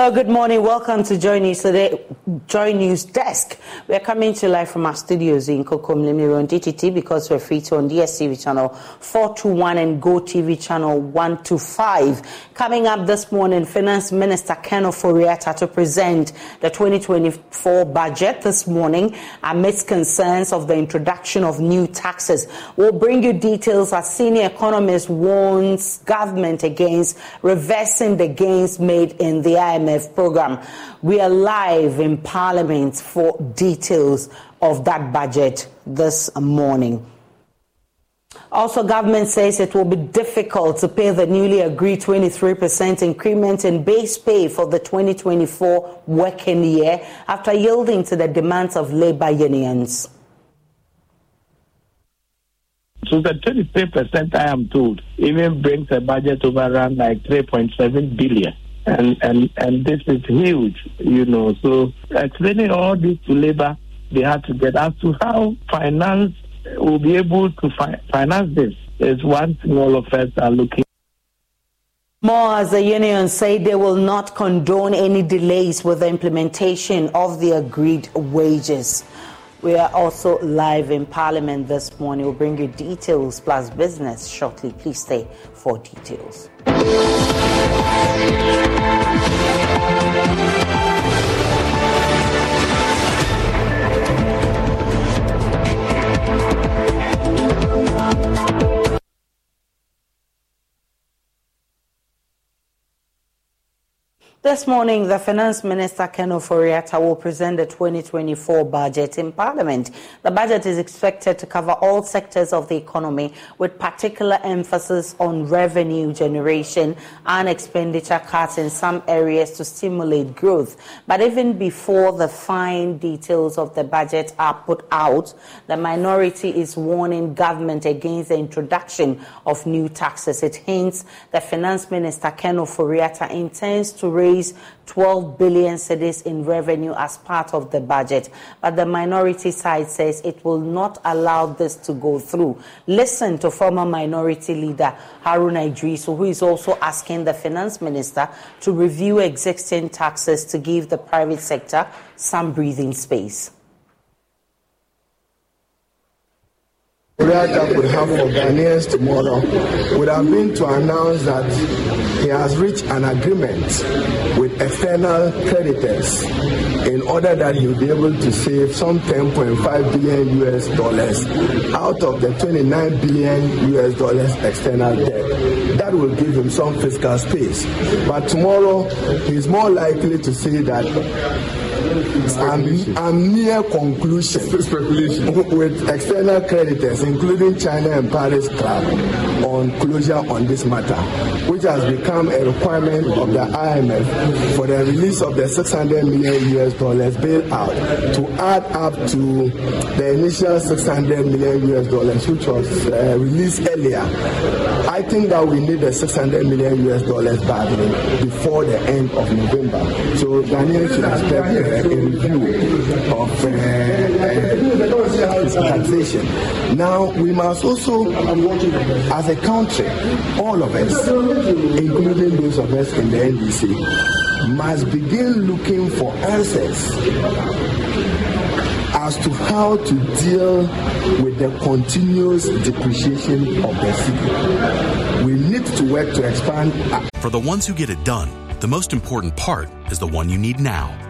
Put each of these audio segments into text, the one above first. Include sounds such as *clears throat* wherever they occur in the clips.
Hello, good morning. Welcome to Joy News today. Joy News Desk. We are coming to live from our studios in Kokomlemiri on DTT because we're free to on DSTV channel 421 and Go TV channel 125. Coming up this morning, Finance Minister Ken Ofori-Atta to present the 2024 budget this morning amidst concerns of the introduction of new taxes. We'll bring you details as senior economist warns government against reversing the gains made in the IMF program. We are live in Parliament for details of that budget this morning. Also, government says it will be difficult to pay the newly agreed 23% increment in base pay for the 2024 working year after yielding to the demands of labor unions. So the 23% I am told even brings a budget of around like 3.7 billion and and and this is huge, you know. So explaining all this to labor, they have to get as to how finance uh, will be able to fi- finance this is one thing all of us are looking. More as the union say they will not condone any delays with the implementation of the agreed wages. We are also live in Parliament this morning. We'll bring you details plus business shortly. Please stay for details. This morning, the Finance Minister Ken Ofori-Atta will present the 2024 budget in Parliament. The budget is expected to cover all sectors of the economy, with particular emphasis on revenue generation and expenditure cuts in some areas to stimulate growth. But even before the fine details of the budget are put out, the minority is warning government against the introduction of new taxes. It hints the Finance Minister Ken Ofori-Atta intends to raise raise 12 billion cedis in revenue as part of the budget. But the minority side says it will not allow this to go through. Listen to former minority leader Haruna Iddrisu, who is also asking the finance minister to review existing taxes to give the private sector some breathing space. Kuriata could have for Ghanaians tomorrow would have been to announce that he has reached an agreement with external creditors in order that he'll be able to save some 10.5 billion US dollars out of the 29 billion US dollars external debt. That will give him some fiscal space. But tomorrow, he's more likely to say that I'm, I'm near conclusion *laughs* with external creditors, including China and Paris Club, on closure on this matter, which has become a requirement of the IMF for the release of the 600 million US dollars bailout to add up to the initial 600 million US dollars, which was uh, released earlier. I think that we need the 600 million US dollars badly before the end of November. So Daniel should expect a review of. Now, we must also, as a country, all of us, including those of us in the NDC, must begin looking for answers as to how to deal with the continuous depreciation of the cedi. We need to work to expand. For the ones who get it done, the most important part is the one you need now.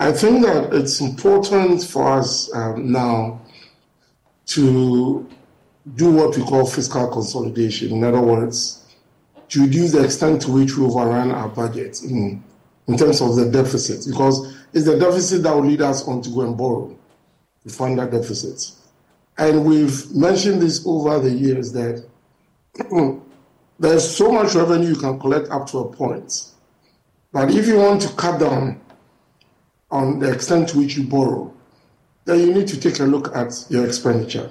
I think that it's important for us um, now to do what we call fiscal consolidation. In other words, to reduce the extent to which we overrun our budget in, in terms of the deficit, because it's the deficit that will lead us on to go and borrow to fund that deficit. And we've mentioned this over the years that *clears throat* there's so much revenue you can collect up to a point. But if you want to cut down on the extent to which you borrow, then you need to take a look at your expenditure.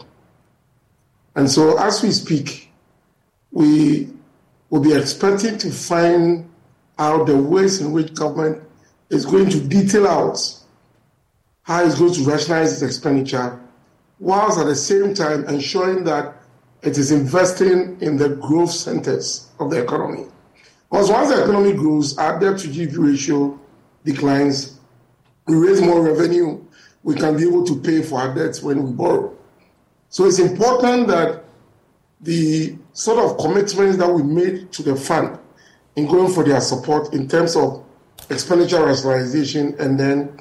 And so, as we speak, we will be expecting to find out the ways in which government is going to detail out how it's going to rationalize its expenditure, whilst at the same time ensuring that it is investing in the growth centers of the economy. Because once the economy grows, our debt to GDP ratio declines, we raise more revenue, we can be able to pay for our debts when we borrow. So it's important that the sort of commitments that we made to the fund in going for their support in terms of expenditure rationalization and then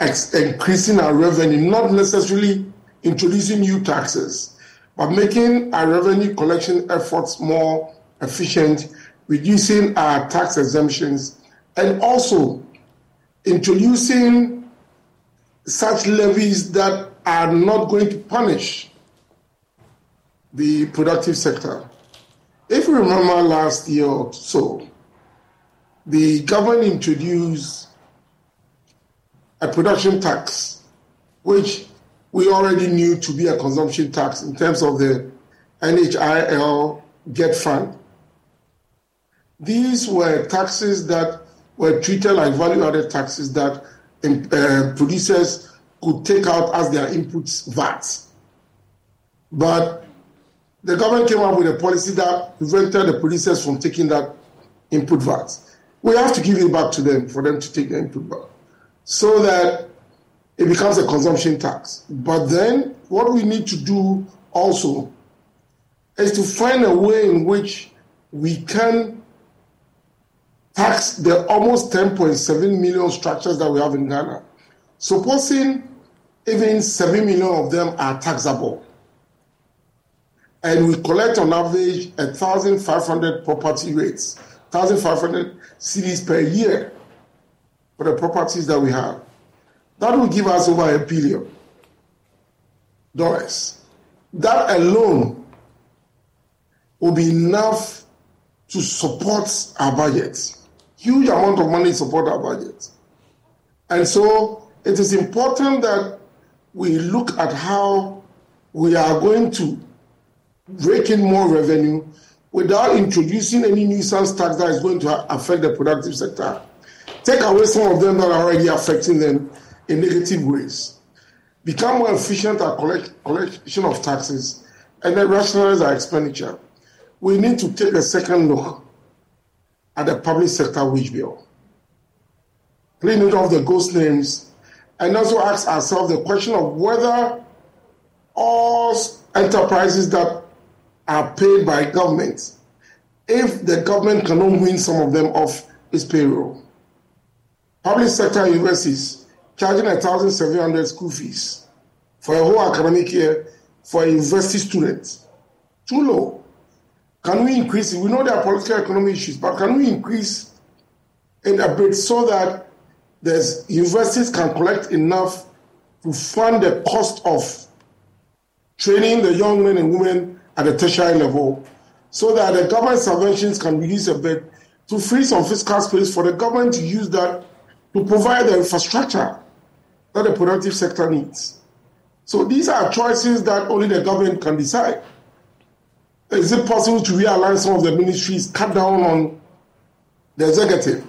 ex- increasing our revenue, not necessarily introducing new taxes, but making our revenue collection efforts more efficient, reducing our tax exemptions, and also introducing such levies that are not going to punish the productive sector. If you remember last year or so, the government introduced a production tax, which we already knew to be a consumption tax in terms of the NHIL GET fund. These were taxes that were treated like value added taxes that uh, producers could take out as their inputs VAT. But the government came up with a policy that prevented the producers from taking that input VAT. We have to give it back to them for them to take the input back so that it becomes a consumption tax. But then what we need to do also is to find a way in which we can tax the almost 10.7 million structures that we have in Ghana. Supposing even 7 million of them are taxable, and we collect on average 1,500 property rates, 1,500 cedis per year for the properties that we have. That will give us over a billion dollars. That alone will be enough to support our budget huge amount of money support our budget. And so it is important that we look at how we are going to rake in more revenue without introducing any nuisance tax that is going to affect the productive sector. Take away some of them that are already affecting them in negative ways. Become more efficient at collect, collection of taxes and then rationalize our expenditure. We need to take a second look at the public sector wage bill. Clean it off the ghost names and also ask ourselves the question of whether all enterprises that are paid by government, if the government cannot win some of them off its payroll. Public sector universities charging 1,700 school fees for a whole academic year for a university student. Too low. Can we increase it? We know there are political economic issues, but can we increase it a bit so that there's universities can collect enough to fund the cost of training the young men and women at the tertiary level so that the government subventions can reduce a bit to free some fiscal space for the government to use that to provide the infrastructure that the productive sector needs. So these are choices that only the government can decide. Is it possible to realign some of the ministries, cut down on the executive?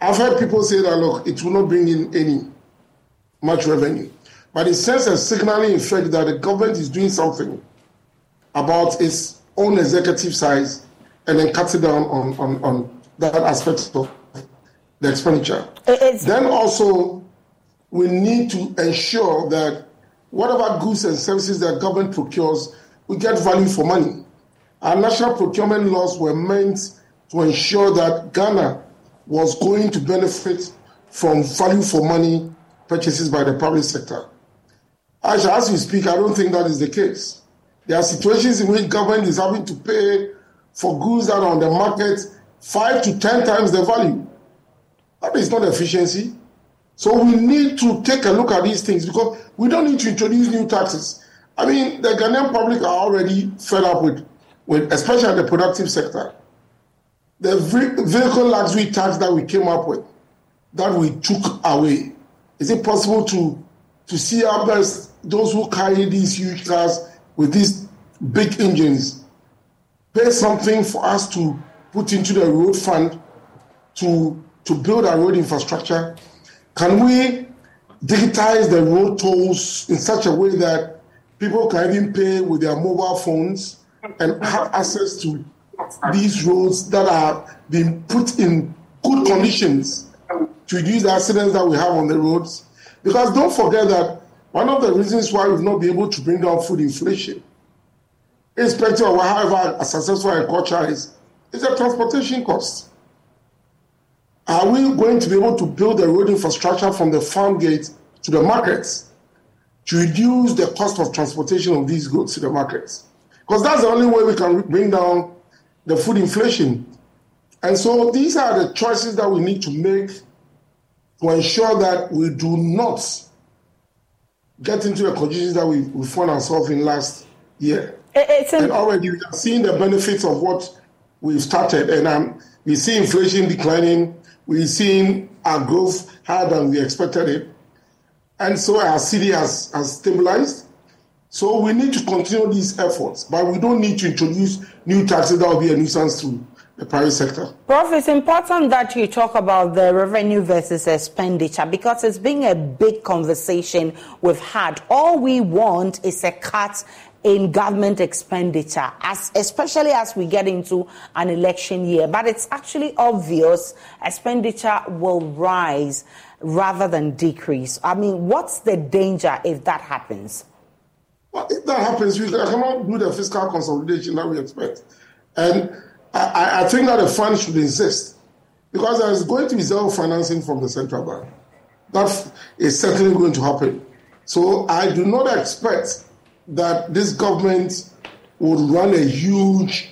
I've heard people say that, look, it will not bring in any much revenue. But it sends a signaling effect that the government is doing something about its own executive size and then cuts it down on, on, on that aspect of the expenditure. It's- then also, we need to ensure that whatever goods and services that government procures, we get value for money. Our national procurement laws were meant to ensure that Ghana was going to benefit from value for money purchases by the public sector. Actually, as we speak, I don't think that is the case. There are situations in which government is having to pay for goods that are on the market five to ten times the value. That is not efficiency. So we need to take a look at these things because we don't need to introduce new taxes. I mean, the Ghanaian public are already fed up with, with especially the productive sector. The vehicle luxury tax that we came up with, that we took away. Is it possible to to see how best those who carry these huge cars with these big engines pay something for us to put into the road fund to to build our road infrastructure? Can we digitize the road tolls in such a way that people can even pay with their mobile phones and have access to these roads that are being put in good conditions to reduce the accidents that we have on the roads? Because don't forget that one of the reasons why we've not been able to bring down food inflation, irrespective of however successful agriculture is, is the transportation cost. Are we going to be able to build the road infrastructure from the farm gate to the markets to reduce the cost of transportation of these goods to the markets? Because that's the only way we can bring down the food inflation. And so these are the choices that we need to make to ensure that we do not get into the conditions that we, we found ourselves in last year. It's and already we are seeing the benefits of what we've started, and um, we see inflation declining. We're seeing our growth higher than we expected it. And so our cedi has, has stabilized. So we need to continue these efforts, but we don't need to introduce new taxes that will be a nuisance to the private sector. Prof, it's important that you talk about the revenue versus expenditure because it's been a big conversation we've had. All we want is a cut in government expenditure, as, especially as we get into an election year. But it's actually obvious expenditure will rise rather than decrease. I mean, what's the danger if that happens? If that happens, we cannot do the fiscal consolidation that we expect. And I, I think that a fund should exist because there is going to be zero financing from the central bank. That is certainly going to happen. So I do not expect that this government would run a huge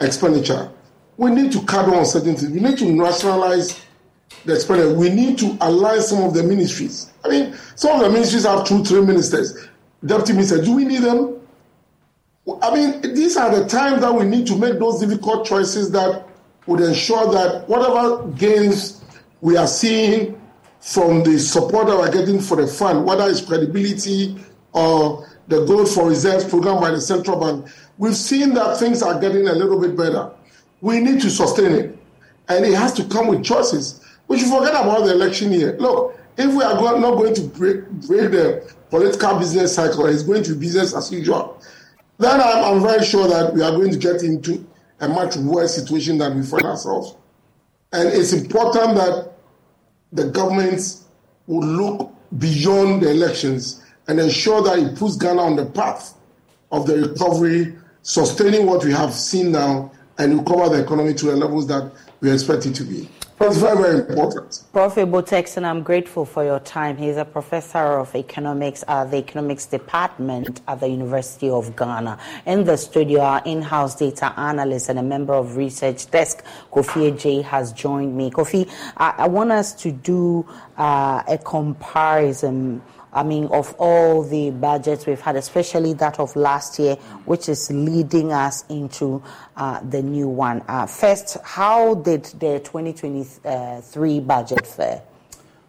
expenditure. We need to cut down certain things. We need to rationalize the expenditure. We need to align some of the ministries. I mean, some of the ministries have two, three ministers, deputy ministers. Do we need them? I mean, these are the times that we need to make those difficult choices that would ensure that whatever gains we are seeing from the support that we're getting for the fund, whether it's credibility or the gold for reserves program by the central bank, we've seen that things are getting a little bit better. We need to sustain it. And it has to come with choices. We should forget about the election year. Look, if we are not going to break, break the political business cycle, it's going to be business as usual. Then I'm, I'm very sure that we are going to get into a much worse situation than we find ourselves. And it's important that the governments will look beyond the elections and ensure that it puts Ghana on the path of the recovery, sustaining what we have seen now, and recover the economy to the levels that we expect it to be. That's very, very important. Prof. Texan, I'm grateful for your time. He's a professor of economics at the economics department at the University of Ghana. In the studio, our in-house data analyst and a member of research desk, Kofi J, has joined me. Kofi, I, I want us to do uh, a comparison I mean, of all the budgets we've had, especially that of last year, which is leading us into uh, the new one. Uh, first, how did the 2023 budget fare?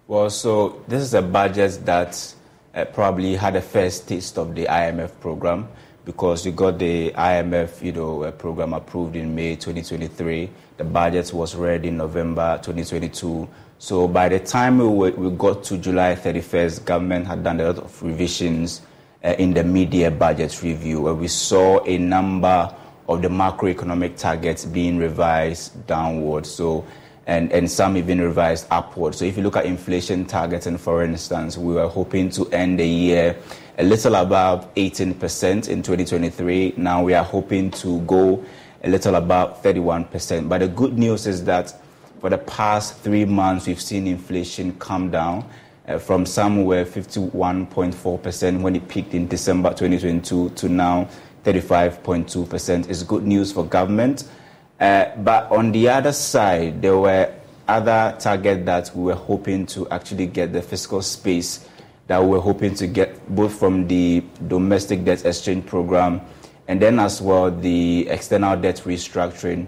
Well, so this is a budget that uh, probably had a first taste of the IMF program because you got the IMF, you know, program approved in May 2023. The budget was read in November 2022 so by the time we, we got to July 31st, government had done a lot of revisions uh, in the mid-year budget review, where we saw a number of the macroeconomic targets being revised downward. So and, and some even revised upward. So if you look at inflation targets, and for instance, we were hoping to end the year a little above 18% in 2023. Now we are hoping to go a little above 31%. But the good news is that for the past three months, we've seen inflation come down uh, from somewhere 51.4% when it peaked in December 2022 to now 35.2%. It's good news for government. Uh, but on the other side, there were other targets that we were hoping to actually get the fiscal space that we were hoping to get both from the domestic debt exchange program and then as well the external debt restructuring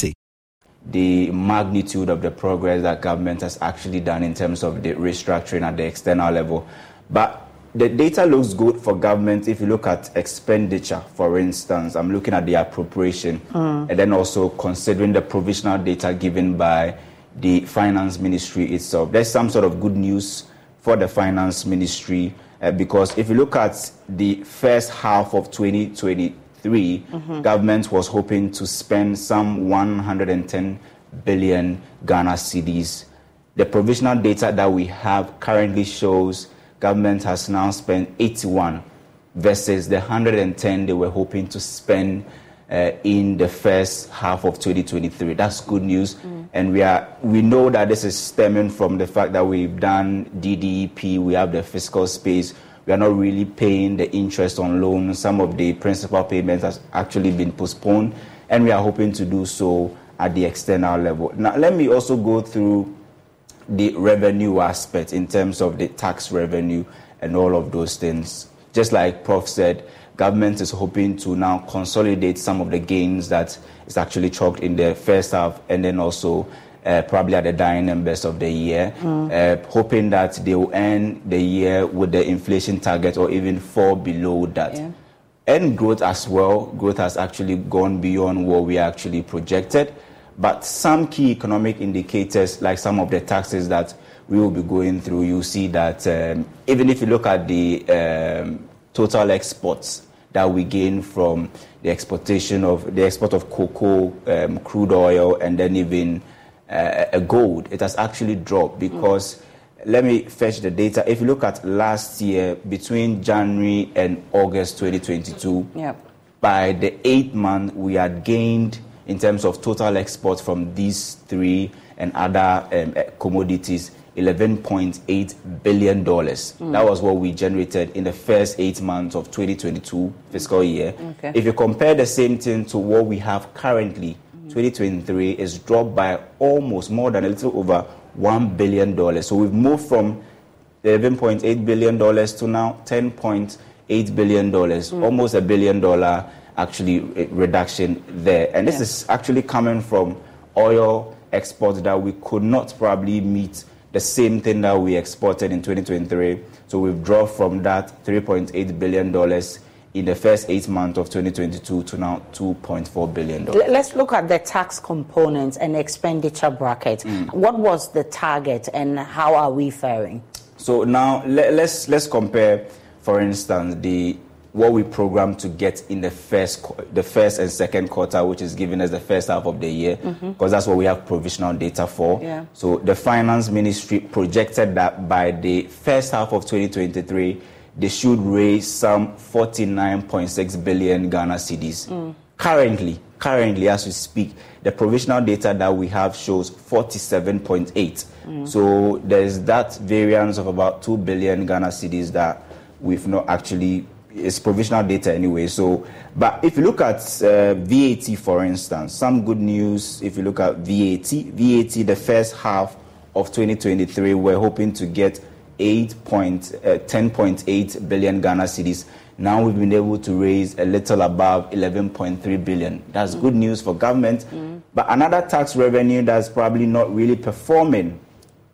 the magnitude of the progress that government has actually done in terms of the restructuring at the external level. But the data looks good for government if you look at expenditure, for instance. I'm looking at the appropriation mm. and then also considering the provisional data given by the finance ministry itself. There's some sort of good news for the finance ministry uh, because if you look at the first half of 2020, 3 mm-hmm. government was hoping to spend some 110 billion Ghana cedis. The provisional data that we have currently shows government has now spent 81 versus the 110 they were hoping to spend uh, in the first half of 2023. That's good news, mm. and we are we know that this is stemming from the fact that we've done DDEP, we have the fiscal space, we are not really paying the interest on loans. Some of the principal payments has actually been postponed, and we are hoping to do so at the external level. Now, let me also go through the revenue aspect in terms of the tax revenue and all of those things. Just like Prof said, government is hoping to now consolidate some of the gains that is actually chalked in the first half and then also uh, probably at the dying numbers of the year, mm. uh, hoping that they will end the year with the inflation target or even fall below that. Yeah. And growth as well, growth has actually gone beyond what we actually projected. But some key economic indicators, like some of the taxes that we will be going through, you see that um, even if you look at the um, total exports that we gain from the exportation of the export of cocoa, um, crude oil, and then even uh, gold, it has actually dropped because. Mm. Let me fetch the data. If you look at last year, between January and August 2022, yep. by the eighth month, we had gained in terms of total exports from these three and other um, eh, commodities $11.8 billion. Mm. That was what we generated in the first eight months of 2022 fiscal year. Okay. If you compare the same thing to what we have currently. 2023 is dropped by almost more than a little over $1 billion. So we've moved from $11.8 billion to now $10.8 billion, mm. almost a billion dollar actually reduction there. And this yeah. is actually coming from oil exports that we could not probably meet the same thing that we exported in 2023. So we've dropped from that $3.8 billion in the first eight months of 2022 to now $2.4 billion. Let's look at the tax components and expenditure bracket. Mm. What was the target and how are we faring? So now let, let's, let's compare, for instance, the what we programmed to get in the first the first and second quarter, which is giving us the first half of the year, because mm-hmm. that's what we have provisional data for. Yeah. So the finance ministry projected that by the first half of 2023, they should raise some 49.6 billion Ghana cedis. Mm. Currently, currently as we speak, the provisional data that we have shows 47.8. Mm. So there's that variance of about 2 billion Ghana cedis that we've not actually it's provisional data anyway. So, but if you look at uh, VAT, for instance, some good news. If you look at VAT, VAT, the first half of 2023, we're hoping to get 8 point, uh, 10.8 billion Ghana cedis. Now we've been able to raise a little above 11.3 billion. That's mm. good news for government. Mm. But another tax revenue that's probably not really performing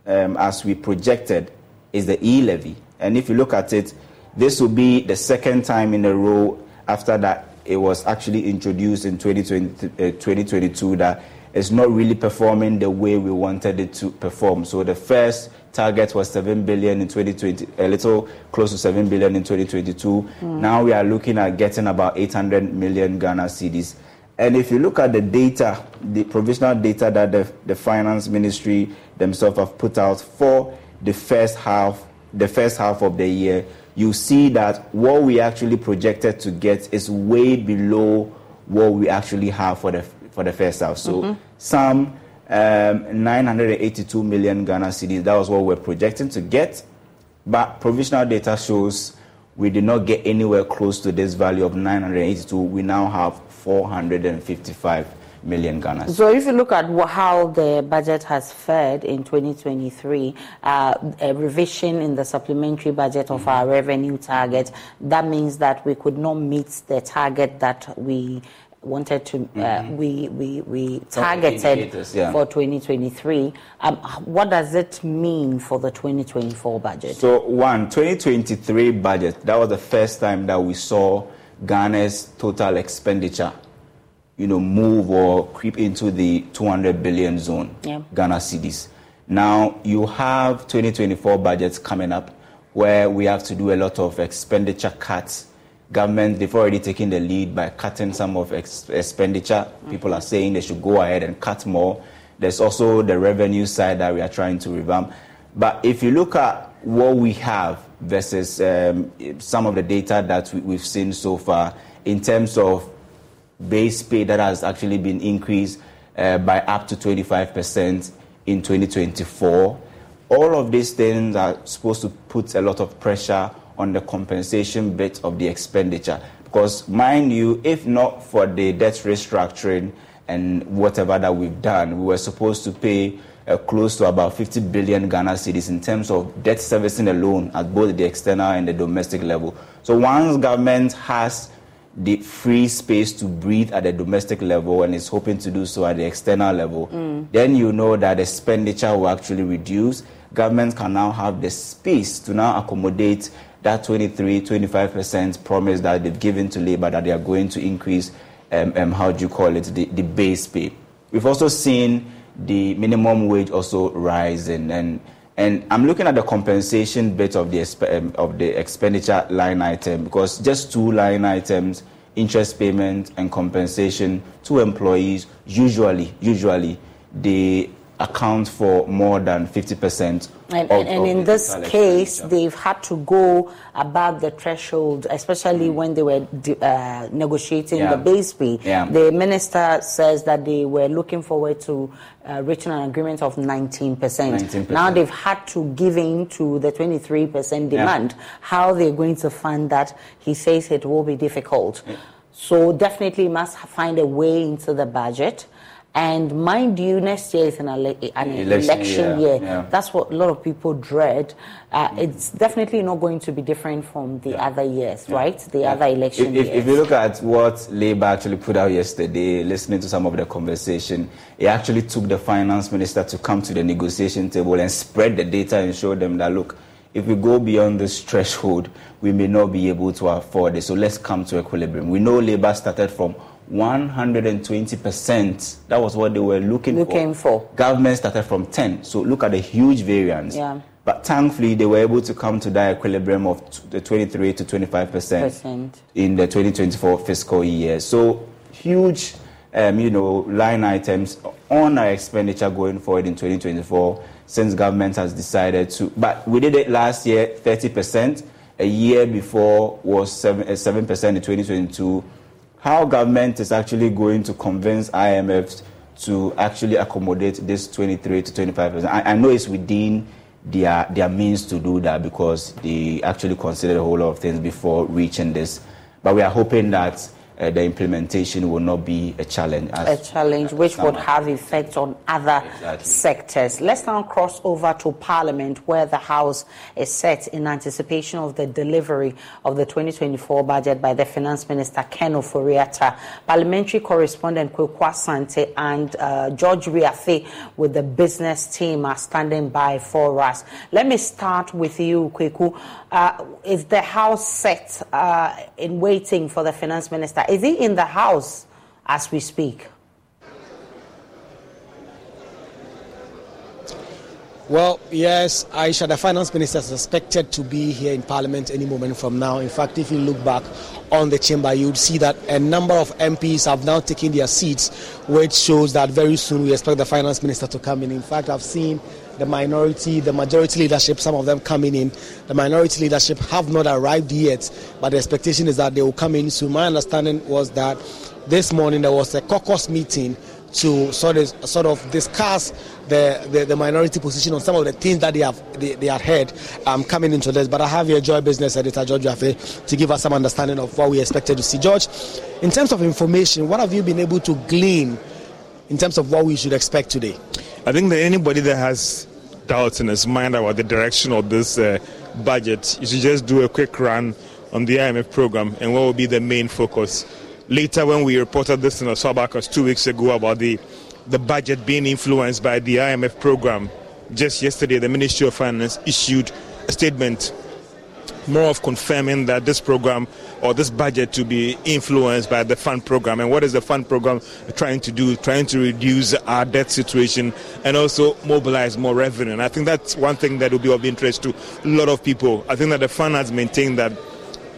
um, as we projected is the e levy. And if you look at it, this will be the second time in a row after that it was actually introduced in 2020, uh, 2022 that it's not really performing the way we wanted it to perform. So the first target was 7 billion in 2020, a little close to 7 billion in 2022. Mm. Now we are looking at getting about 800 million Ghana cedis. And if you look at the data, the provisional data that the, the finance ministry themselves have put out for the first half, the first half of the year, you see that what we actually projected to get is way below what we actually have for the for the first half. So mm-hmm. some um, 982 million Ghana cedis. That was what we're projecting to get, but provisional data shows we did not get anywhere close to this value of 982. We now have 455 million Ghana. So if you look at how the budget has fared in 2023, uh, a revision in the supplementary budget of mm-hmm. our revenue target, that means that we could not meet the target that we wanted to uh, mm-hmm. we, we, we targeted yeah. for 2023 um, what does it mean for the 2024 budget so one 2023 budget that was the first time that we saw ghana's total expenditure you know, move or creep into the 200 billion zone, yeah. Ghana cedis. Now, you have 2024 budgets coming up where we have to do a lot of expenditure cuts. Government, they've already taken the lead by cutting some of ex- expenditure. People are saying they should go ahead and cut more. There's also the revenue side that we are trying to revamp. But if you look at what we have versus um, some of the data that we, we've seen so far in terms of base pay that has actually been increased uh, by up to 25% in 2024. All of these things are supposed to put a lot of pressure on the compensation bit of the expenditure. Because, mind you, if not for the debt restructuring and whatever that we've done, we were supposed to pay uh, close to about 50 billion Ghana cedis in terms of debt servicing alone at both the external and the domestic level. So once government has the free space to breathe at the domestic level and is hoping to do so at the external level, mm. then you know that the expenditure will actually reduce. Government can now have the space to now accommodate that 23, 25% promise that they've given to labor that they are going to increase, um, um, how do you call it, the, the base pay. We've also seen the minimum wage also rising and and I'm looking at the compensation bit of the um, of the expenditure line item because just two line items, interest payment and compensation to employees, usually usually they account for more than 50% and, of, and, in this case, they've had to go above the threshold, especially mm. when they were uh, negotiating yeah. the base pay. Yeah. The minister says that they were looking forward to uh, reaching an agreement of 19%. 19%. Now they've had to give in to the 23% demand. Yeah. How they're going to fund that, he says it will be difficult. So definitely must find a way into the budget. And mind you, next year is an, ele- an election, election, year. year. Yeah. That's what a lot of people dread. Uh, it's definitely not going to be different from the yeah. other years, yeah. right? The other election if, if, if, you look at what Labour actually put out yesterday, listening to some of the conversation, it actually took the finance minister to come to the negotiation table and spread the data and show them that, look, if we go beyond this threshold, we may not be able to afford it. So let's come to equilibrium. We know Labour started from 120%. That was what they were looking, looking for. for. Government started from 10. So look at the huge variance. Yeah. But thankfully, they were able to come to that equilibrium of the 23 to 25 percent in the 2024 fiscal year. So huge, um, you know, line items on our expenditure going forward in 2024 since government has decided to. But we did it last year, 30 percent. A year before was 7 percent in 2022 how government is actually going to convince IMF to actually accommodate this 23 to 25 percent. I, I, know it's within their their means to do that because they actually considered a whole lot of things before reaching this. But we are hoping that uh, the implementation will not be a challenge. a challenge which would have effect on other exactly. sectors. Let's now cross over to Parliament, where the House is set in anticipation of the delivery of the 2024 budget by the Finance Minister Ken Ofori-Atta. Parliamentary correspondent Kweku Sante and uh, George Wiafe with the business team are standing by for us. Let me start with you, Kweku. Uh, is the House set uh, in waiting for the Finance Minister? Is he in the House as we speak? Well, yes, Aisha, the finance minister is expected to be here in Parliament any moment from now. In fact, if you look back on the chamber, you'd see that a number of MPs have now taken their seats, which shows that very soon we expect the finance minister to come in. In fact, I've seen the minority, the majority leadership, some of them coming in. The minority leadership have not arrived yet, but the expectation is that they will come in soon. My understanding was that this morning there was a caucus meeting to sort of sort of discuss the, the, the, minority position on some of the things that they have they, they had heard um, coming into this. But I have here Joy Business Editor George Wiafe to give us some understanding of what we expected to see. George, in terms of information, what have you been able to glean in terms of what we should expect today? I think that anybody that has doubts in his mind about the direction of this uh, budget, you should just do a quick run on the IMF program and what will be the main focus. Later, when we reported this in Oswabacus two weeks ago about the, the budget being influenced by the IMF program, just yesterday the Ministry of Finance issued a statement more of confirming that this program or this budget to be influenced by the fund program. And what is the fund program trying to do? Trying to reduce our debt situation and also mobilize more revenue. And I think that's one thing that will be of interest to a lot of people. I think that the fund has maintained that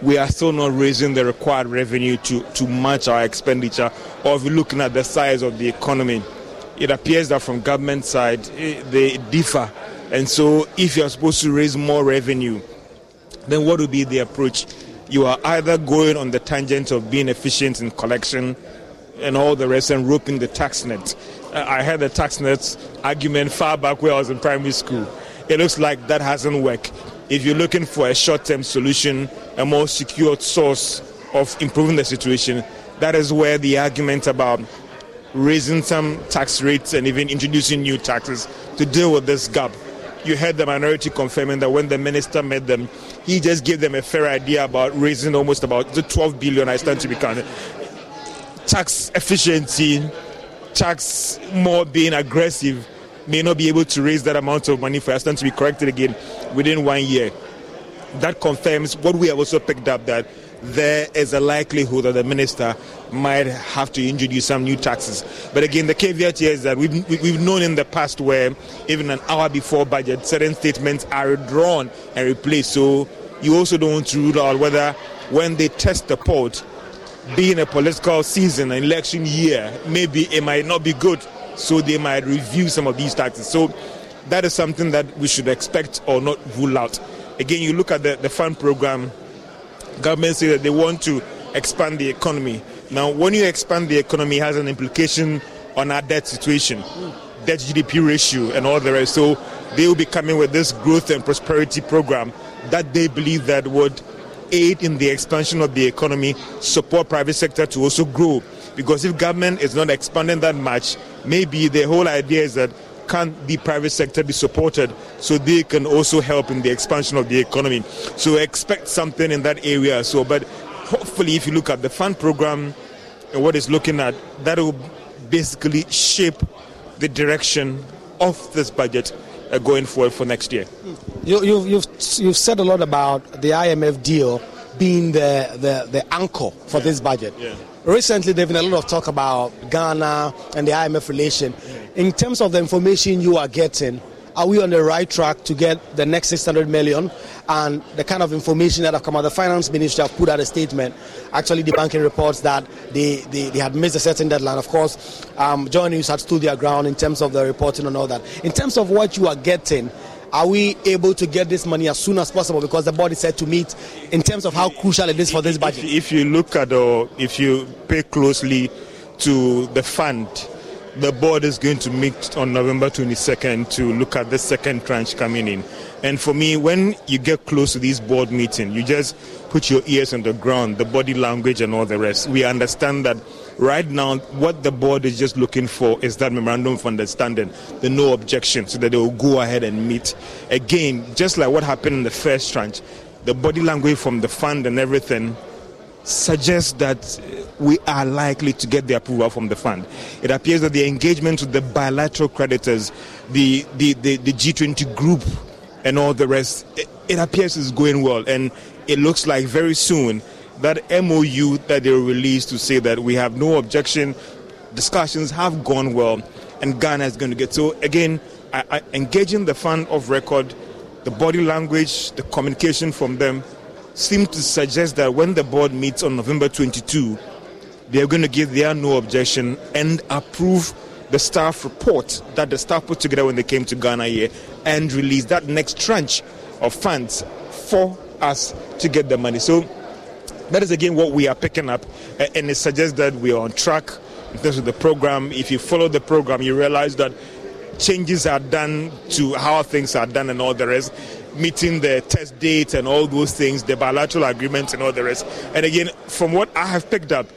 we are still not raising the required revenue to, to match our expenditure. Or if you're looking at the size of the economy, it appears that from government side eh, they differ. And so if you're supposed to raise more revenue, then what would be the approach? You are either going on the tangent of being efficient in collection and all the rest and roping the tax net. Uh, I had the tax net argument far back where I was in primary school. It looks like that hasn't worked. If you're looking for a short term solution, a more secure source of improving the situation, that is where the argument about raising some tax rates and even introducing new taxes to deal with this gap. You heard the minority confirming that when the minister met them, he just gave them a fair idea about raising almost about the 12 billion I stand to be counted. Tax efficiency, tax more being aggressive may not be able to raise that amount of money for us to be corrected again within one year. That confirms what we have also picked up that there is a likelihood that the minister might have to introduce some new taxes. But again, the caveat here is that we've, we've known in the past where even an hour before budget, certain statements are withdrawn and replaced. So you also don't want to rule out whether when they test the port, being a political season, an election year, maybe it might not be good. So they might review some of these taxes. So that is something that we should expect or not rule out. Again, you look at the, the fund program government say that they want to expand the economy. Now, when you expand the economy, it has an implication on our debt situation, debt GDP ratio, and all the rest. So they will be coming with this growth and prosperity program that they believe that would aid in the expansion of the economy, support private sector to also grow. Because if government is not expanding that much, maybe the whole idea is that can the private sector be supported so they can also help in the expansion of the economy? So expect something in that area. So, but hopefully, if you look at the fund program and what it's looking at, that will basically shape the direction of this budget uh, going forward for next year. You, you've, you've, you've said a lot about the IMF deal being the, the, the anchor for yeah. this budget. Yeah. Recently, there's been a lot of talk about Ghana and the IMF relation. In terms of the information you are getting, are we on the right track to get the next 600 million? And the kind of information that have come out, the finance ministry have put out a statement. Actually, the banking reports that they, they, they had missed a certain deadline. Of course, um, Joy had stood their ground in terms of the reporting and all that. In terms of what you are getting, are we able to get this money as soon as possible? Because the board is set to meet in terms of how crucial it is for this budget. If, you look at or if you pay closely to the fund, the board is going to meet on November 22nd to look at the second tranche coming in. And for me, when you get close to these board meeting, you just put your ears on the ground, the body language and all the rest. We understand that right now, what the board is just looking for is that memorandum of understanding, the no objection, so that they will go ahead and meet. Again, just like what happened in the first tranche, the body language from the fund and everything suggests that we are likely to get the approval from the fund. It appears that the engagement with the bilateral creditors, the, the, the, the G20 group, and all the rest, it, it appears is going well. And it looks like very soon that MOU that they released to say that we have no objection, discussions have gone well, and Ghana is going to get. So, again, I, I, engaging the fund of record, the body language, the communication from them seem to suggest that when the board meets on November 22, they are going to give their no objection and approve the staff report that the staff put together when they came to Ghana here and release that next tranche of funds for us to get the money. So that is again what we are picking up, and it suggests that we are on track in terms of the program. If you follow the program, you realize that changes are done to how things are done and all the rest, meeting the test date and all those things, the bilateral agreements and all the rest. And again, from what I have picked up,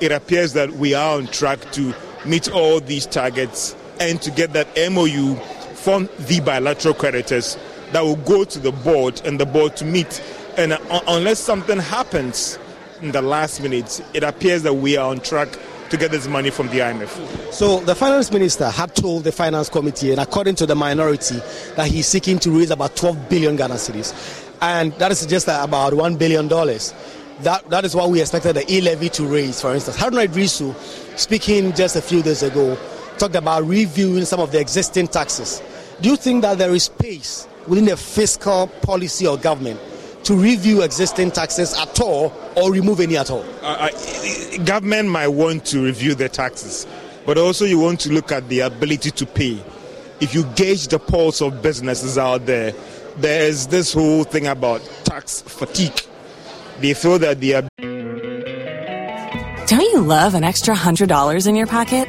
it appears that we are on track to meet all these targets and to get that MOU from the bilateral creditors that will go to the board and the board to meet. And uh, unless something happens in the last minute, it appears that we are on track to get this money from the IMF. So the finance minister had told the finance committee, and according to the minority, that he's seeking to raise about 12 billion Ghana cedis, and that is just about one billion dollars. That that is what we expected the e-levy to raise. For instance, Haruna Iddrisu, speaking just a few days ago, talked about reviewing some of the existing taxes. Do you think that there is space within the fiscal policy of government to review existing taxes at all or remove any at all? Uh, government might want to review the taxes, but also you want to look at the ability to pay. If you gauge the pulse of businesses out there, there's this whole thing about tax fatigue. They feel that they are. Don't you love an extra $100 in your pocket?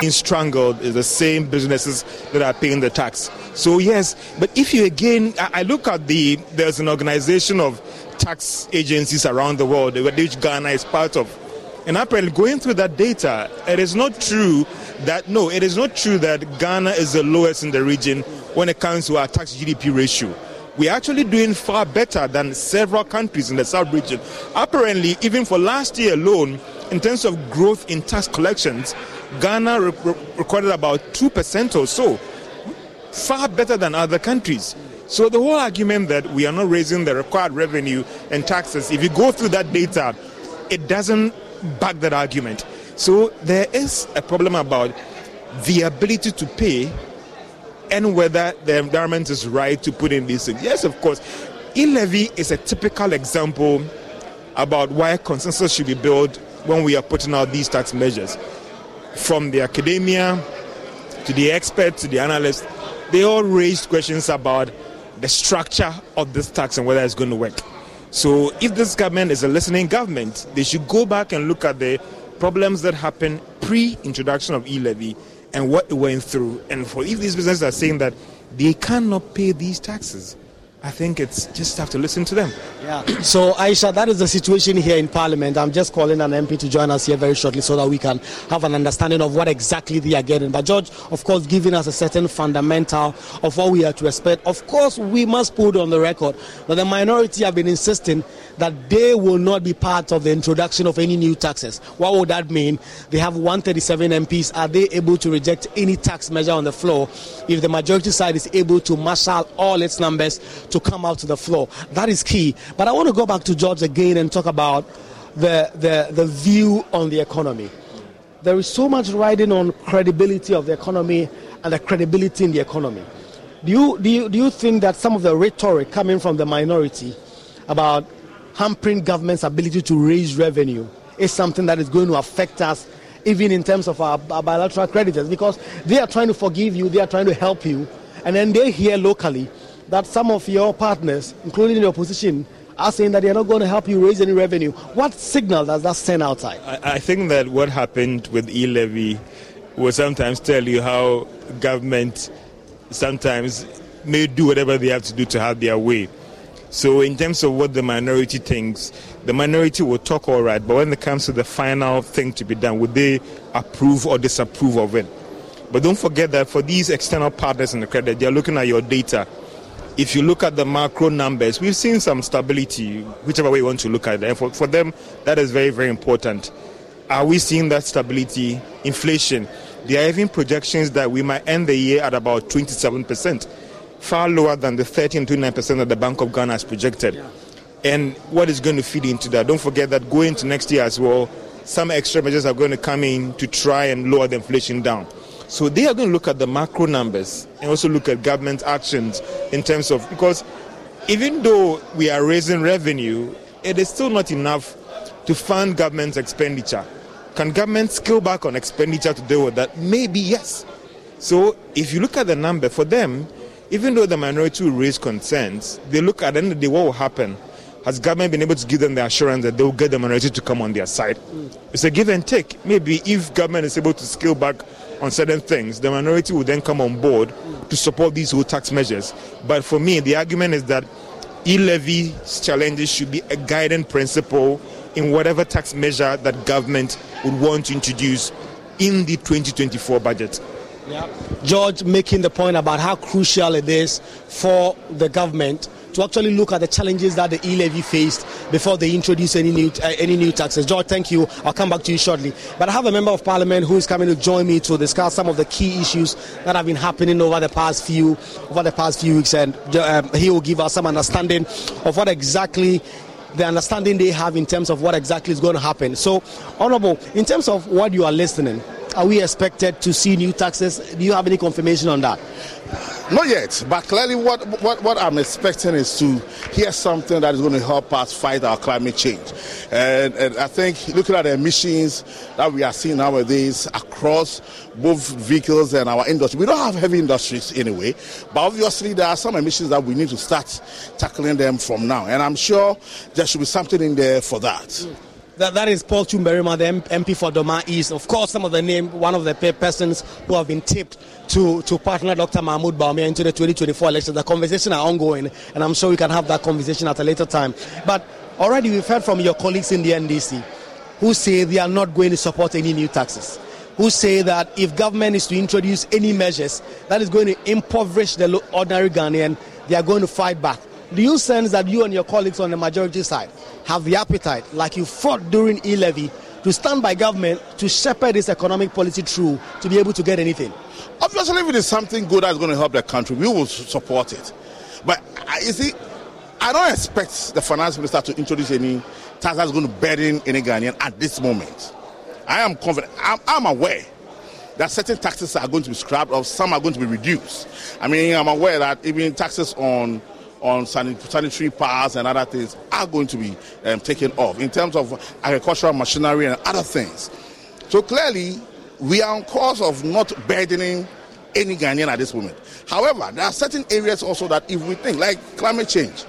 Being strangled is the same businesses that are paying the tax. So yes, but if you again, I look at the there's an organization of tax agencies around the world which Ghana is part of, and apparently going through that data, it is not true that no, it is not true that Ghana is the lowest in the region when it comes to our tax GDP ratio. We're actually doing far better than several countries in the South region. Apparently, even for last year alone, in terms of growth in tax collections, Ghana re- re- recorded about 2% or so, far better than other countries. So the whole argument that we are not raising the required revenue and taxes, if you go through that data, it doesn't back that argument. So there is a problem about the ability to pay and whether the environment is right to put in these things. Yes, of course. E-levy is a typical example about why consensus should be built when we are putting out these tax measures. From the academia to the experts to the analysts, they all raised questions about the structure of this tax and whether it's going to work. So, if this government is a listening government, they should go back and look at the problems that happened pre introduction of e levy and what it went through. And for if these businesses are saying that they cannot pay these taxes, I think it's just have to listen to them. Yeah. So, Aisha, that is the situation here in Parliament. I'm just calling an MP to join us here very shortly so that we can have an understanding of what exactly they are getting. But, George, of course, giving us a certain fundamental of what we are to expect. Of course, we must put on the record that the minority have been insisting that they will not be part of the introduction of any new taxes. What would that mean? They have 137 MPs. Are they able to reject any tax measure on the floor if the majority side is able to marshal all its numbers to come out to the floor? That is key. But I want to go back to George again and talk about the, the, the view on the economy. There is so much riding on credibility of the economy and the credibility in the economy. Do you, do you, do you think that some of the rhetoric coming from the minority about hampering government's ability to raise revenue is something that is going to affect us even in terms of our, our, bilateral creditors because they are trying to forgive you, they are trying to help you, and then they hear locally that some of your partners, including the opposition, are saying that they're not going to help you raise any revenue. What signal does that send outside? I, I think that what happened with e levy will sometimes tell you how government sometimes may do whatever they have to do to have their way. So, in terms of what the minority thinks, the minority will talk all right, but when it comes to the final thing to be done, would they approve or disapprove of it? But don't forget that for these external partners in the credit, they're looking at your data. If you look at the macro numbers, we've seen some stability, whichever way you want to look at it. And for, for them, that is very, very important. Are we seeing that stability? Inflation. There are even projections that we might end the year at about 27% far lower than the 13 to 9% that the Bank of Ghana has projected. Yeah. And what is going to feed into that? Don't forget that going into next year as well, some extra measures are going to come in to try and lower the inflation down. So they are going to look at the macro numbers and also look at government actions in terms of because even though we are raising revenue, it is still not enough to fund government expenditure. Can government scale back on expenditure to deal with that? Maybe yes. So if you look at the number for them, even though the minority will raise concerns, they look at the end of the day what will happen. Has government been able to give them the assurance that they will get the minority to come on their side? Mm. It's a give and take. Maybe if government is able to scale back on certain things, the minority will then come on board to support these whole tax measures. But for me, the argument is that e-levy challenges should be a guiding principle in whatever tax measure that government would want to introduce in the 2024 budget. George making the point about how crucial it is for the government to actually look at the challenges that the e-levy faced before they introduce any new uh, any new taxes. George, thank you. I'll come back to you shortly. But I have a member of parliament who is coming to join me to discuss some of the key issues that have been happening over the past few over the past few weeks, and um, he will give us some understanding of what exactly the understanding they have in terms of what exactly is going to happen. So, Honorable, in terms of what you are listening, are we expected to see new taxes? Do you have any confirmation on that? Not yet, but clearly, what, what, what I'm expecting is to hear something that is going to help us fight our climate change. And, and I think looking at the emissions that we are seeing nowadays across both vehicles and our industry, we don't have heavy industries anyway, but obviously there are some emissions that we need to start tackling them from now. And I'm sure there should be something in there for that. Mm. That, that is Paul Twum-Barimah, the MP for Dormaa East. Of course, some of the name, one of the persons who have been tipped to, to partner Dr. Mahmoud Bawumia into the 2024 election. The conversation are ongoing, and I'm sure we can have that conversation at a later time. But already we've heard from your colleagues in the NDC who say they are not going to support any new taxes. Who say that if government is to introduce any measures that is going to impoverish the ordinary Ghanaian, they are going to fight back. Do you sense that you and your colleagues on the majority side have the appetite, like you fought during e levy, to stand by government to shepherd this economic policy through to be able to get anything? Obviously, if it is something good that's going to help the country, we will support it. But you see, I don't expect the finance minister to introduce any tax that's going to burden any Ghanaian at this moment. I am confident. I'm, I'm aware that certain taxes are going to be scrapped or some are going to be reduced. I mean, I'm aware that even taxes on on sanitary pads and other things are going to be um, taken off in terms of agricultural machinery and other things. So clearly, we are on course of not burdening any Ghanaian at this moment. However, there are certain areas also that if we think, like climate change,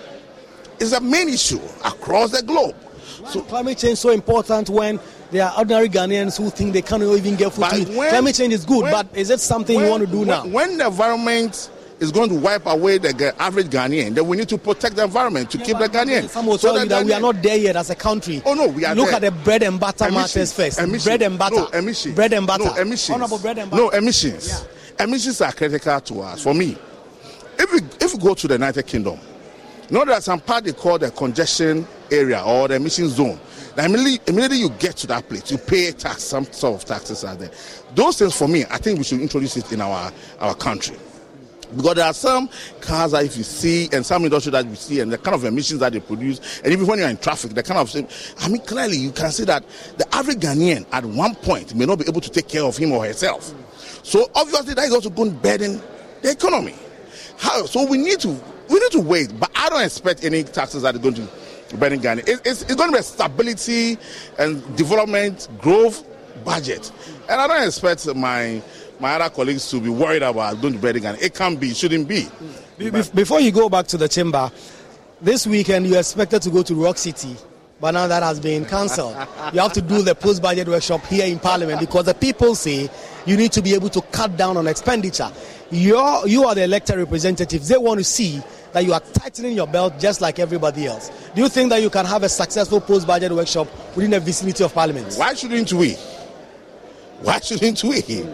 is a main issue across the globe. Why so climate change is so important when there are ordinary Ghanaians who think they cannot even get food eat. Climate change is good, when, but is it something when, you want to do when, now? When the environment is going to wipe away the average Ghanaian, then we need to protect the environment to yeah, keep the Ghanaian. Some will so tell you that Ghanaian, we are not there yet as a country. Oh no, we are Look there. at the bread and butter matters first. Emissions. Bread and butter. No, emissions. Bread and butter. No, emissions. Honorable bread and butter. No, emissions. Yeah. Emissions are critical to us. For me, if we, if we go to the United Kingdom, you know there's some part they call the congestion area or the emission zone. Now, immediately, immediately you get to that place, you pay tax, some sort of taxes are there. Those things, for me, I think we should introduce it in our, our country. Because there are some cars that if you see, and some industry that you see, and the kind of emissions that they produce, and even when you're in traffic, the kind of, I mean, clearly you can see that the average Ghanaian at one point may not be able to take care of him or herself. So obviously that is also going to burden the economy. How? So we need to we need to wait, but I don't expect any taxes that are going to burden Ghana. It, it's, it's going to be a stability and development growth budget, and I don't expect my my other colleagues to be worried about going to bed again. It can't be, it shouldn't be. Before you go back to the chamber, this weekend you expected to go to Rock City, but now that has been cancelled. *laughs* you have to do the post budget workshop here in Parliament because the people say you need to be able to cut down on expenditure. You're, you are the elected representatives. They want to see that you are tightening your belt just like everybody else. Do you think that you can have a successful post budget workshop within the vicinity of Parliament? Why shouldn't we? Why shouldn't we?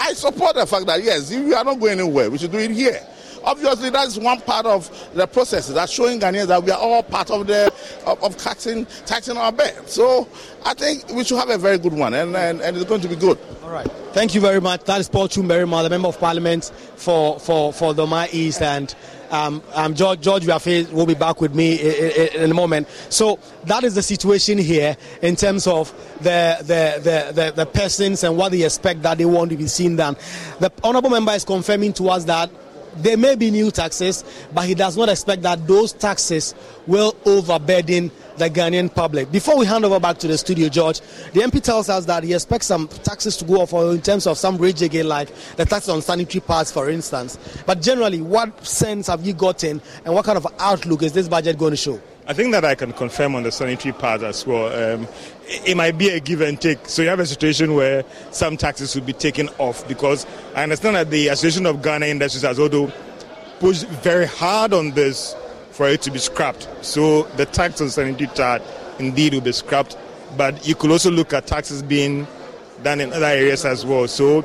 I support the fact that yes, if we are not going anywhere, we should do it here. Obviously, that's one part of the process that's showing Ghanaians that we are all part of the of, of taxing taxing our bed. So I think we should have a very good one, and, and, and it's going to be good. All right. Thank you very much. That is Paul Twum-Barimah, the member of Parliament for for for the Dormaa East, and um, um, George, George will be back with me in, in, in, a moment. So that is the situation here in terms of the, the, the, the, the persons and what they expect that they want to be seen done. The honourable member is confirming to us that there may be new taxes, but he does not expect that those taxes will overburden the Ghanaian public. Before we hand over back to the studio, George, the MP tells us that he expects some taxes to go off in terms of some rage again, like the tax on sanitary pads, for instance. But generally, what sense have you gotten and what kind of outlook is this budget going to show? I think that I can confirm on the sanitary part as well. Um, it, it, might be a give and take. So you have a situation where some taxes will be taken off because I understand that the Association of Ghana Industries has also pushed very hard on this for it to be scrapped. So the tax on sanitary tar indeed will be scrapped, but you could also look at taxes being done in other areas as well. So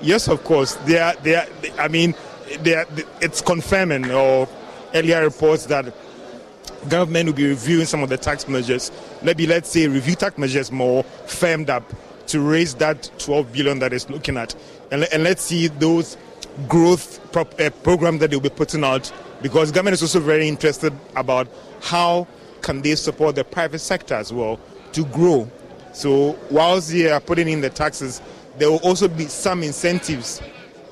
yes, of course, they are. They are. I mean, they are, it's confirming or earlier reports that government will be reviewing some of the tax measures. Maybe let's say review tax measures more firmed up to raise that 12 billion that is looking at, and, and let's see those growth prop, uh, program that they'll be putting out because government is also very interested about how can they support the private sector as well to grow. So whilst they are putting in the taxes, there will also be some incentives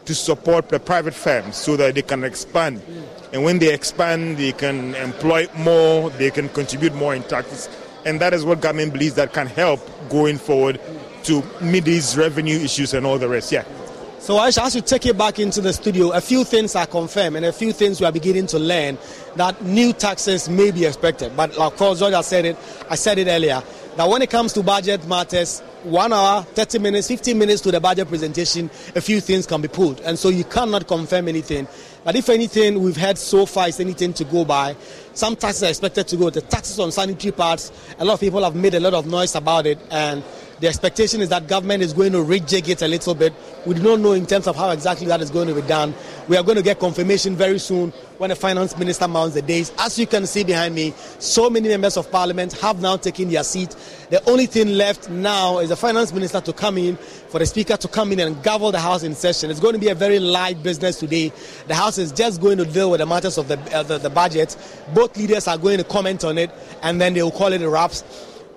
to support the private firms so that they can expand. And when they expand, they can employ more, they can contribute more in taxes. And that is what government believes that can help going forward to meet these revenue issues and all the rest. Yeah. So Aisha, as you take it back into the studio, a few things are confirmed and a few things we are beginning to learn that new taxes may be expected. But of course, George said it, I said it earlier, that when it comes to budget matters, one hour, 30 minutes, 15 minutes to the budget presentation, a few things can be pulled. And so you cannot confirm anything. But if anything we've heard so far is anything to go by, some taxes are expected to go. The taxes on sanitary parts, a lot of people have made a lot of noise about it. And the expectation is that government is going to rejig it a little bit. We do not know in terms of how exactly that is going to be done. We are going to get confirmation very soon when the finance minister mounts the days. As you can see behind me, so many members of parliament have now taken their seat. The only thing left now is the finance minister to come in, for the speaker to come in and gavel the house in session. It's going to be a very light business today. The house is just going to deal with the matters of the, uh, the, the budget. Both leaders are going to comment on it, and then they will call it a wraps.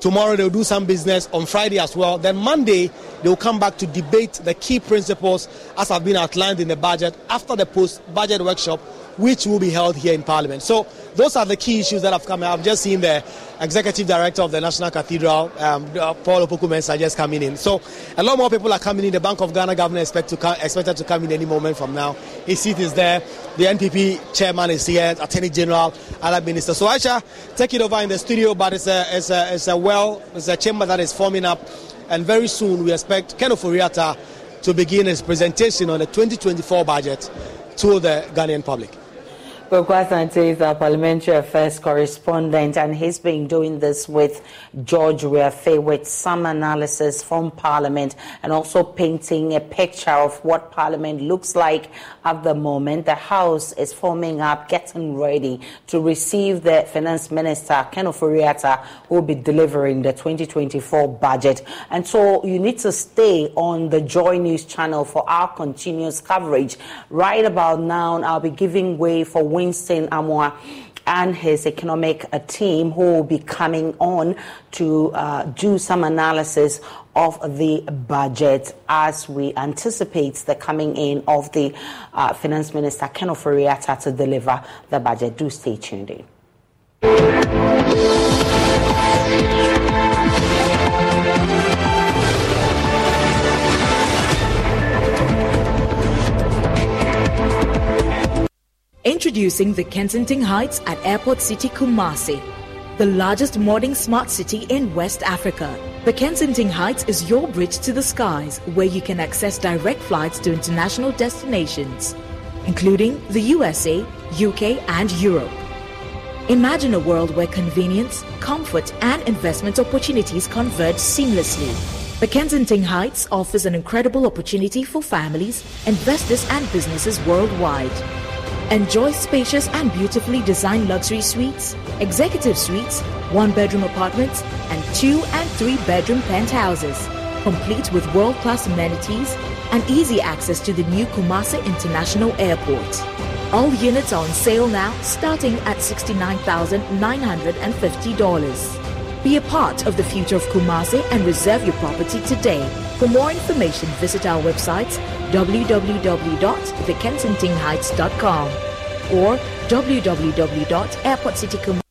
Tomorrow they'll do some business on Friday as well. Then Monday they'll come back to debate the key principles as have been outlined in the budget after the post budget workshop which will be held here in Parliament. So those are the key issues that have come. I've just seen the executive director of the National Cathedral, um, Paul Opoku-Mensah, just coming in. So a lot more people are coming in. The Bank of Ghana governor expect to come, expected to come in any moment from now. His seat is there. The NPP chairman is here, Attorney General, other ministers. So Aisha, take it over in the studio, but it's a, it's a, it's a well, it's a chamber that is forming up. And very soon we expect Ken Ofori-Atta to begin his presentation on the 2024 budget to the Ghanaian public. Kwaku Asante is our uh, parliamentary affairs correspondent, and he's been doing this with George Wiafe with some analysis from Parliament and also painting a picture of what Parliament looks like at the moment. The House is forming up, getting ready to receive the Finance Minister, Ken Ofori-Atta, who will be delivering the 2024 budget. And so you need to stay on the Joy News channel for our continuous coverage. Right about now, I'll be giving way for Winston Amoah and his economic uh, team who will be coming on to uh, do some analysis of the budget as we anticipate the coming in of the uh, finance minister Ken Ofori-Atta to deliver the budget. Do stay tuned in. Introducing the Kensington Heights at Airport City Kumasi, the largest modern smart city in West Africa. The Kensington Heights is your bridge to the skies where you can access direct flights to international destinations, including the USA, UK, and Europe. Imagine a world where convenience, comfort, and investment opportunities converge seamlessly. The Kensington Heights offers an incredible opportunity for families, investors, and businesses worldwide. Enjoy spacious and beautifully designed luxury suites, executive suites, one bedroom apartments, and two and three bedroom penthouses, complete with world class amenities and easy access to the new Kumasi International Airport. All units are on sale now, starting at $69,950. Be a part of the future of Kumasi and reserve your property today. For more information, visit our websites www.thekensingtonheights.com or www.airportcitykumasi.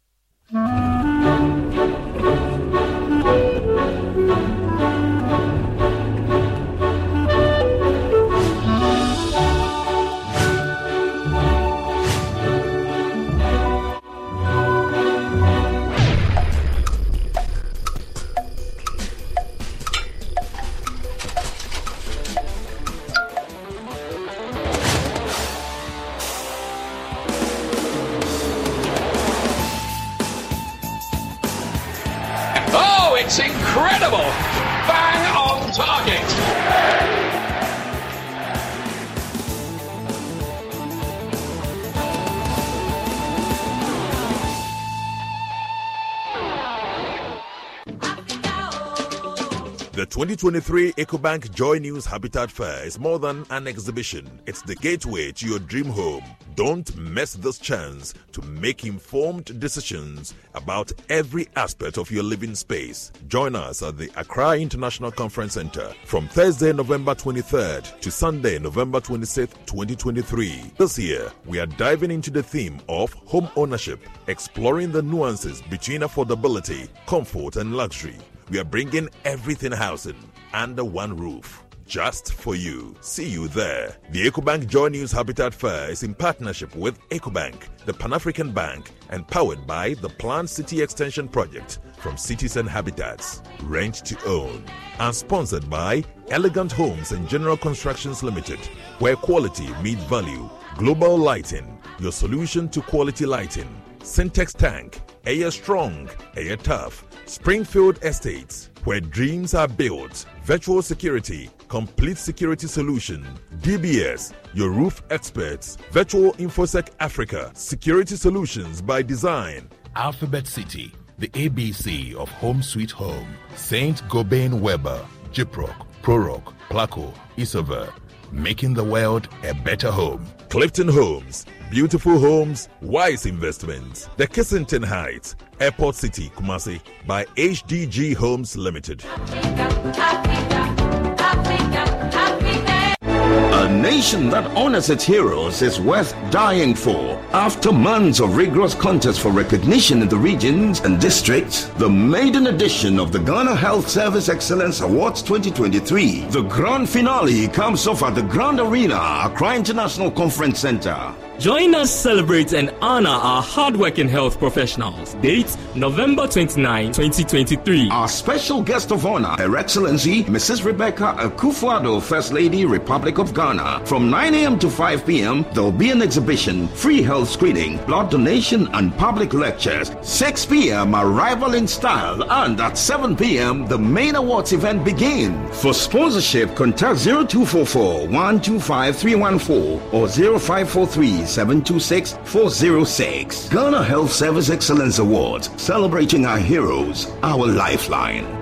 2023 EcoBank Joy News Habitat Fair is more than an exhibition. It's the gateway to your dream home. Don't miss this chance to make informed decisions about every aspect of your living space. Join us at the Accra International Conference Center from Thursday, November 23rd to Sunday, November 26th, 2023. This year, we are diving into the theme of home ownership, exploring the nuances between affordability, comfort, and luxury. We are bringing everything housing under one roof. Just for you. See you there. The EcoBank Joy News Habitat Fair is in partnership with EcoBank, the Pan African Bank, and powered by the Planned City Extension Project from Cities and Habitats. Rent to own. And sponsored by Elegant Homes and General Constructions Limited, where quality meets value. Global Lighting, your solution to quality lighting. Syntex Tank, Air Strong, Air Tough. Springfield Estates, where dreams are built. Virtual security, complete security solution. DBS, your roof experts. Virtual InfoSec Africa, security solutions by design. Alphabet City, the ABC of Home Sweet Home. Saint Gobain Weber, Gyproc, Proroc, Placo, Isover. Making the world a better home. Clifton Homes, beautiful homes, wise investments. The Kensington Heights, Airport City, Kumasi, by HDG Homes Limited. A nation that honors its heroes is worth dying for. After months of rigorous contests for recognition in the regions and districts, the maiden edition of the Ghana Health Service Excellence Awards 2023, the grand finale comes off at the Grand Arena, Accra International Conference Center. Join us celebrate and honor our hardworking health professionals. Date November 29, 2023. Our special guest of honor, Her Excellency Mrs. Rebecca Akufo-Addo, First Lady, Republic of Ghana. From 9 a.m. to 5 p.m., there will be an exhibition, free health screening, blood donation, and public lectures. 6 p.m., arrival in style, and at 7 p.m., the main awards event begins. For sponsorship, contact 0244 125 314 or 0543 726 406. Ghana Health Service Excellence Awards, celebrating our heroes, our lifeline.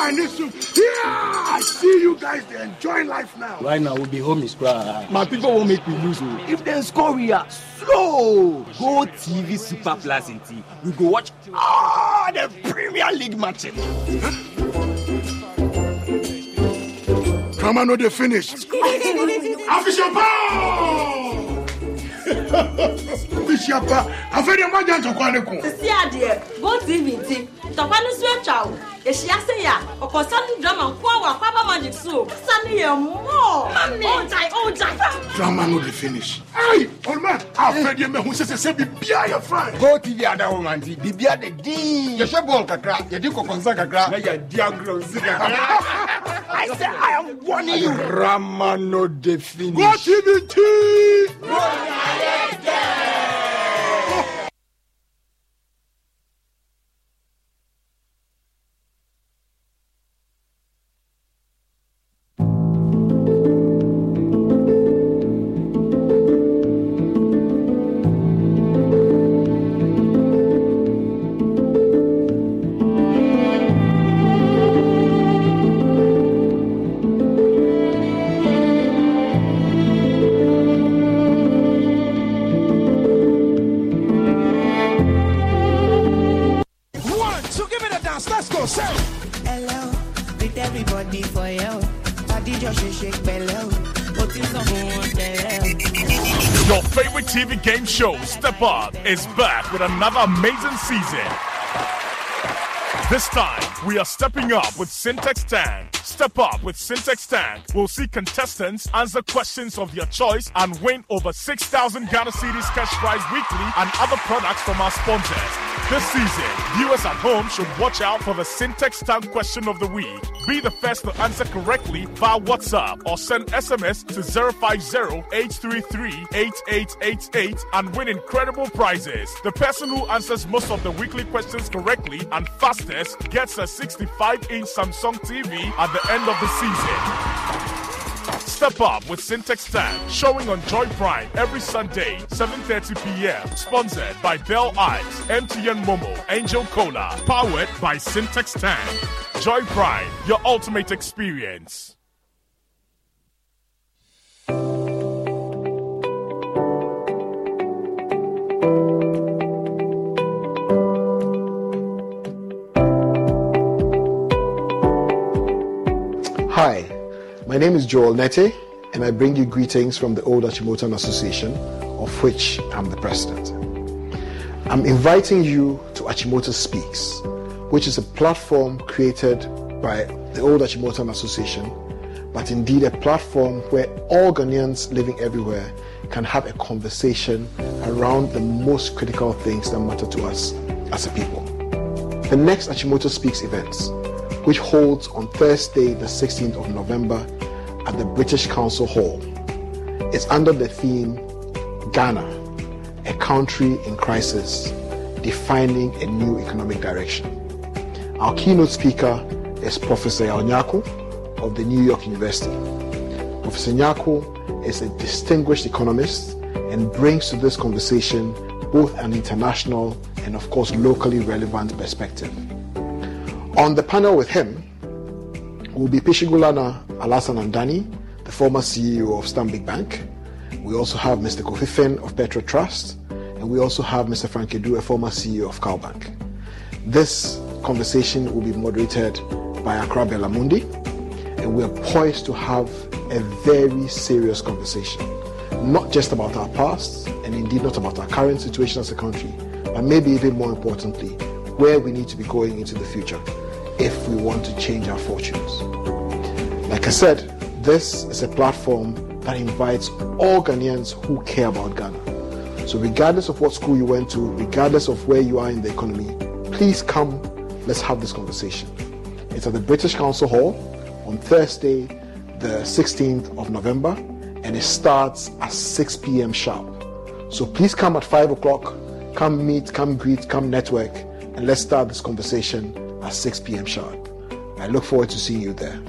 Chinese soup. Yeah, I see you guys. They enjoying life now. Right now, we'll be home is cry. My people won't make me lose. oh. If they score, we are slow. Go TV Super Plus in T. We go watch all the Premier League matches. Come on, no, they finished. Official pow! *laughs* Official pow. I've heard your man to call the sisi adeɛ go tv ntɔkwa no so atwa wo ehyia se yɛ a ɔkɔsa no drama nko a wɔ akwaba magic so sa no yɛ mmɔɔ ɔgyae ɔgyae Drama no, they finish. Hey, old man, I've heard your man who says, say, be beer your friend. Go TV ada wo man ti bibia de din. Yɛhwɛ bɔɔl kakra, yɛde kɔkɔnsa kakra, na yɛdi agorɔ nsi kakra. *laughs* I say I am warning you. Drama no dey finish. Go TV tea. One, is back with another amazing season. This time, we are stepping up with Syntax Tank. Step up with Syntax Tank. We'll see contestants answer questions of their choice and win over 6,000 Ghana Cedis cash prize weekly and other products from our sponsors. This season, viewers at home should watch out for the Syntax Tank question of the week. Be the first to answer correctly via WhatsApp or send SMS to 050-833-8888 and win incredible prizes. The person who answers most of the weekly questions correctly and fastest gets a 65-inch Samsung TV at the end of the season. Step up with Syntax Tank, showing on Joy Prime every Sunday, 7.30 p.m. Sponsored by Bell Eyes, MTN Momo, Angel Cola. Powered by Syntax Tank. Joy Prime, your ultimate experience. Hi, my name is Joel Nete, and I bring you greetings from the Old Achimotan Association, of which I'm the president. I'm inviting you to Achimota Speaks, which is a platform created by the Old Achimotan Association, but indeed a platform where all Ghanaians living everywhere can have a conversation around the most critical things that matter to us as a people. The next Achimota Speaks events which holds on Thursday, the 16th of November at the British Council Hall. It's under the theme Ghana, a country in crisis, defining a new economic direction. Our keynote speaker is Professor Onyako of the New York University. Professor Nyako is a distinguished economist and brings to this conversation both an international and, of course, locally relevant perspective. On the panel with him will be Pishigulana Alhassan Andani, the former CEO of Stanbic Bank. We also have Mr. Kofi Finn of Petro Trust, and we also have Mr. Frank Edu, a former CEO of Calbank. This conversation will be moderated by Accra Belamundi, and we are poised to have a very serious conversation, not just about our past, and indeed not about our current situation as a country, but maybe even more importantly, where we need to be going into the future if we want to change our fortunes. Like I said, this is a platform that invites all Ghanaians who care about Ghana. So, regardless of what school you went to, regardless of where you are in the economy, please come, let's have this conversation. It's at the British Council Hall on Thursday, the 16th of November, and it starts at 6 p.m. sharp. So, please come at 5 o'clock, come meet, come greet, come network, and let's start this conversation at 6 p.m. sharp. I look forward to seeing you there.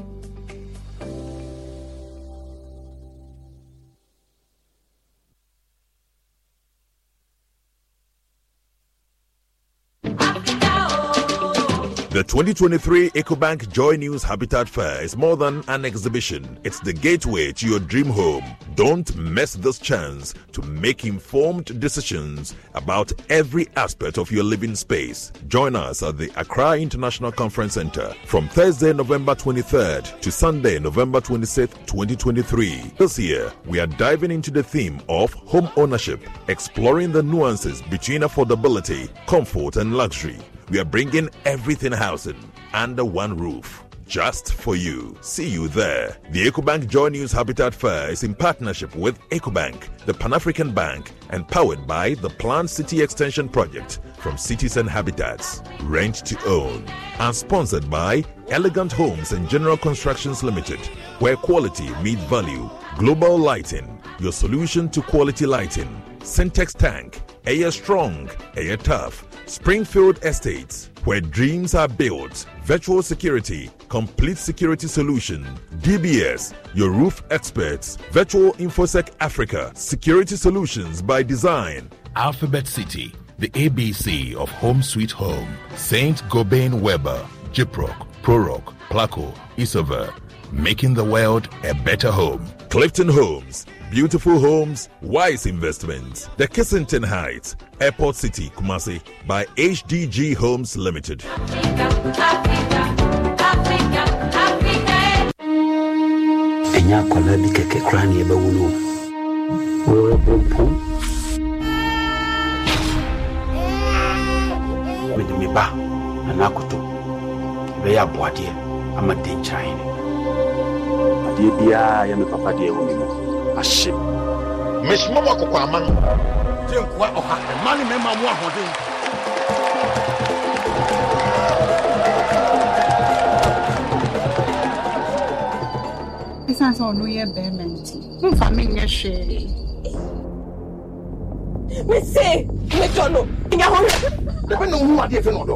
2023 EcoBank Joy News Habitat Fair is more than an exhibition. It's the gateway to your dream home. Don't miss this chance to make informed decisions about every aspect of your living space. Join us at the Accra International Conference Center from Thursday, November 23rd to Sunday, November 26th, 2023. This year, we are diving into the theme of home ownership, exploring the nuances between affordability, comfort, and luxury. We are bringing everything housing under one roof. Just for you. See you there. The EcoBank Joy News Habitat Fair is in partnership with EcoBank, the Pan African Bank, and powered by the Planned City Extension Project from Cities and Habitats. Rent to own. And sponsored by Elegant Homes and General Constructions Limited, where quality meets value. Global Lighting, your solution to quality lighting. Syntex Tank, Air Strong, Air Tough. Springfield Estates, where dreams are built. Virtual security, complete security solution. DBS, your roof experts. Virtual InfoSec Africa, security solutions by design. Alphabet City, the ABC of Home Sweet Home. Saint Gobain Weber, Gyproc, Proroc, Placo, Isover. Making the world a better home. Clifton Homes, beautiful homes, wise investments. The Kensington Heights, Airport City, Kumasi, by HDG Homes Limited. ɛnyɛ akwadaa bi kɛkɛ koraa ne yɛbɛwo no wɔrebɔ mpo mede me ba nana akoto ɛbɛyɛ aboadeɛ ama denkyerɛn ne adeɛ biara yɛ me papa deɛ wɔ me mu ahye mesoma mo akokɔ aman gye nkoa ɔha ɛma ne mɛma mo ahoɔden ɛsiane sɛ ɔno yɛ bɛrima nti momfa menyɛ hwee mese metɔ no nya ho wo hu adeɛ fɛ no ɔdɔ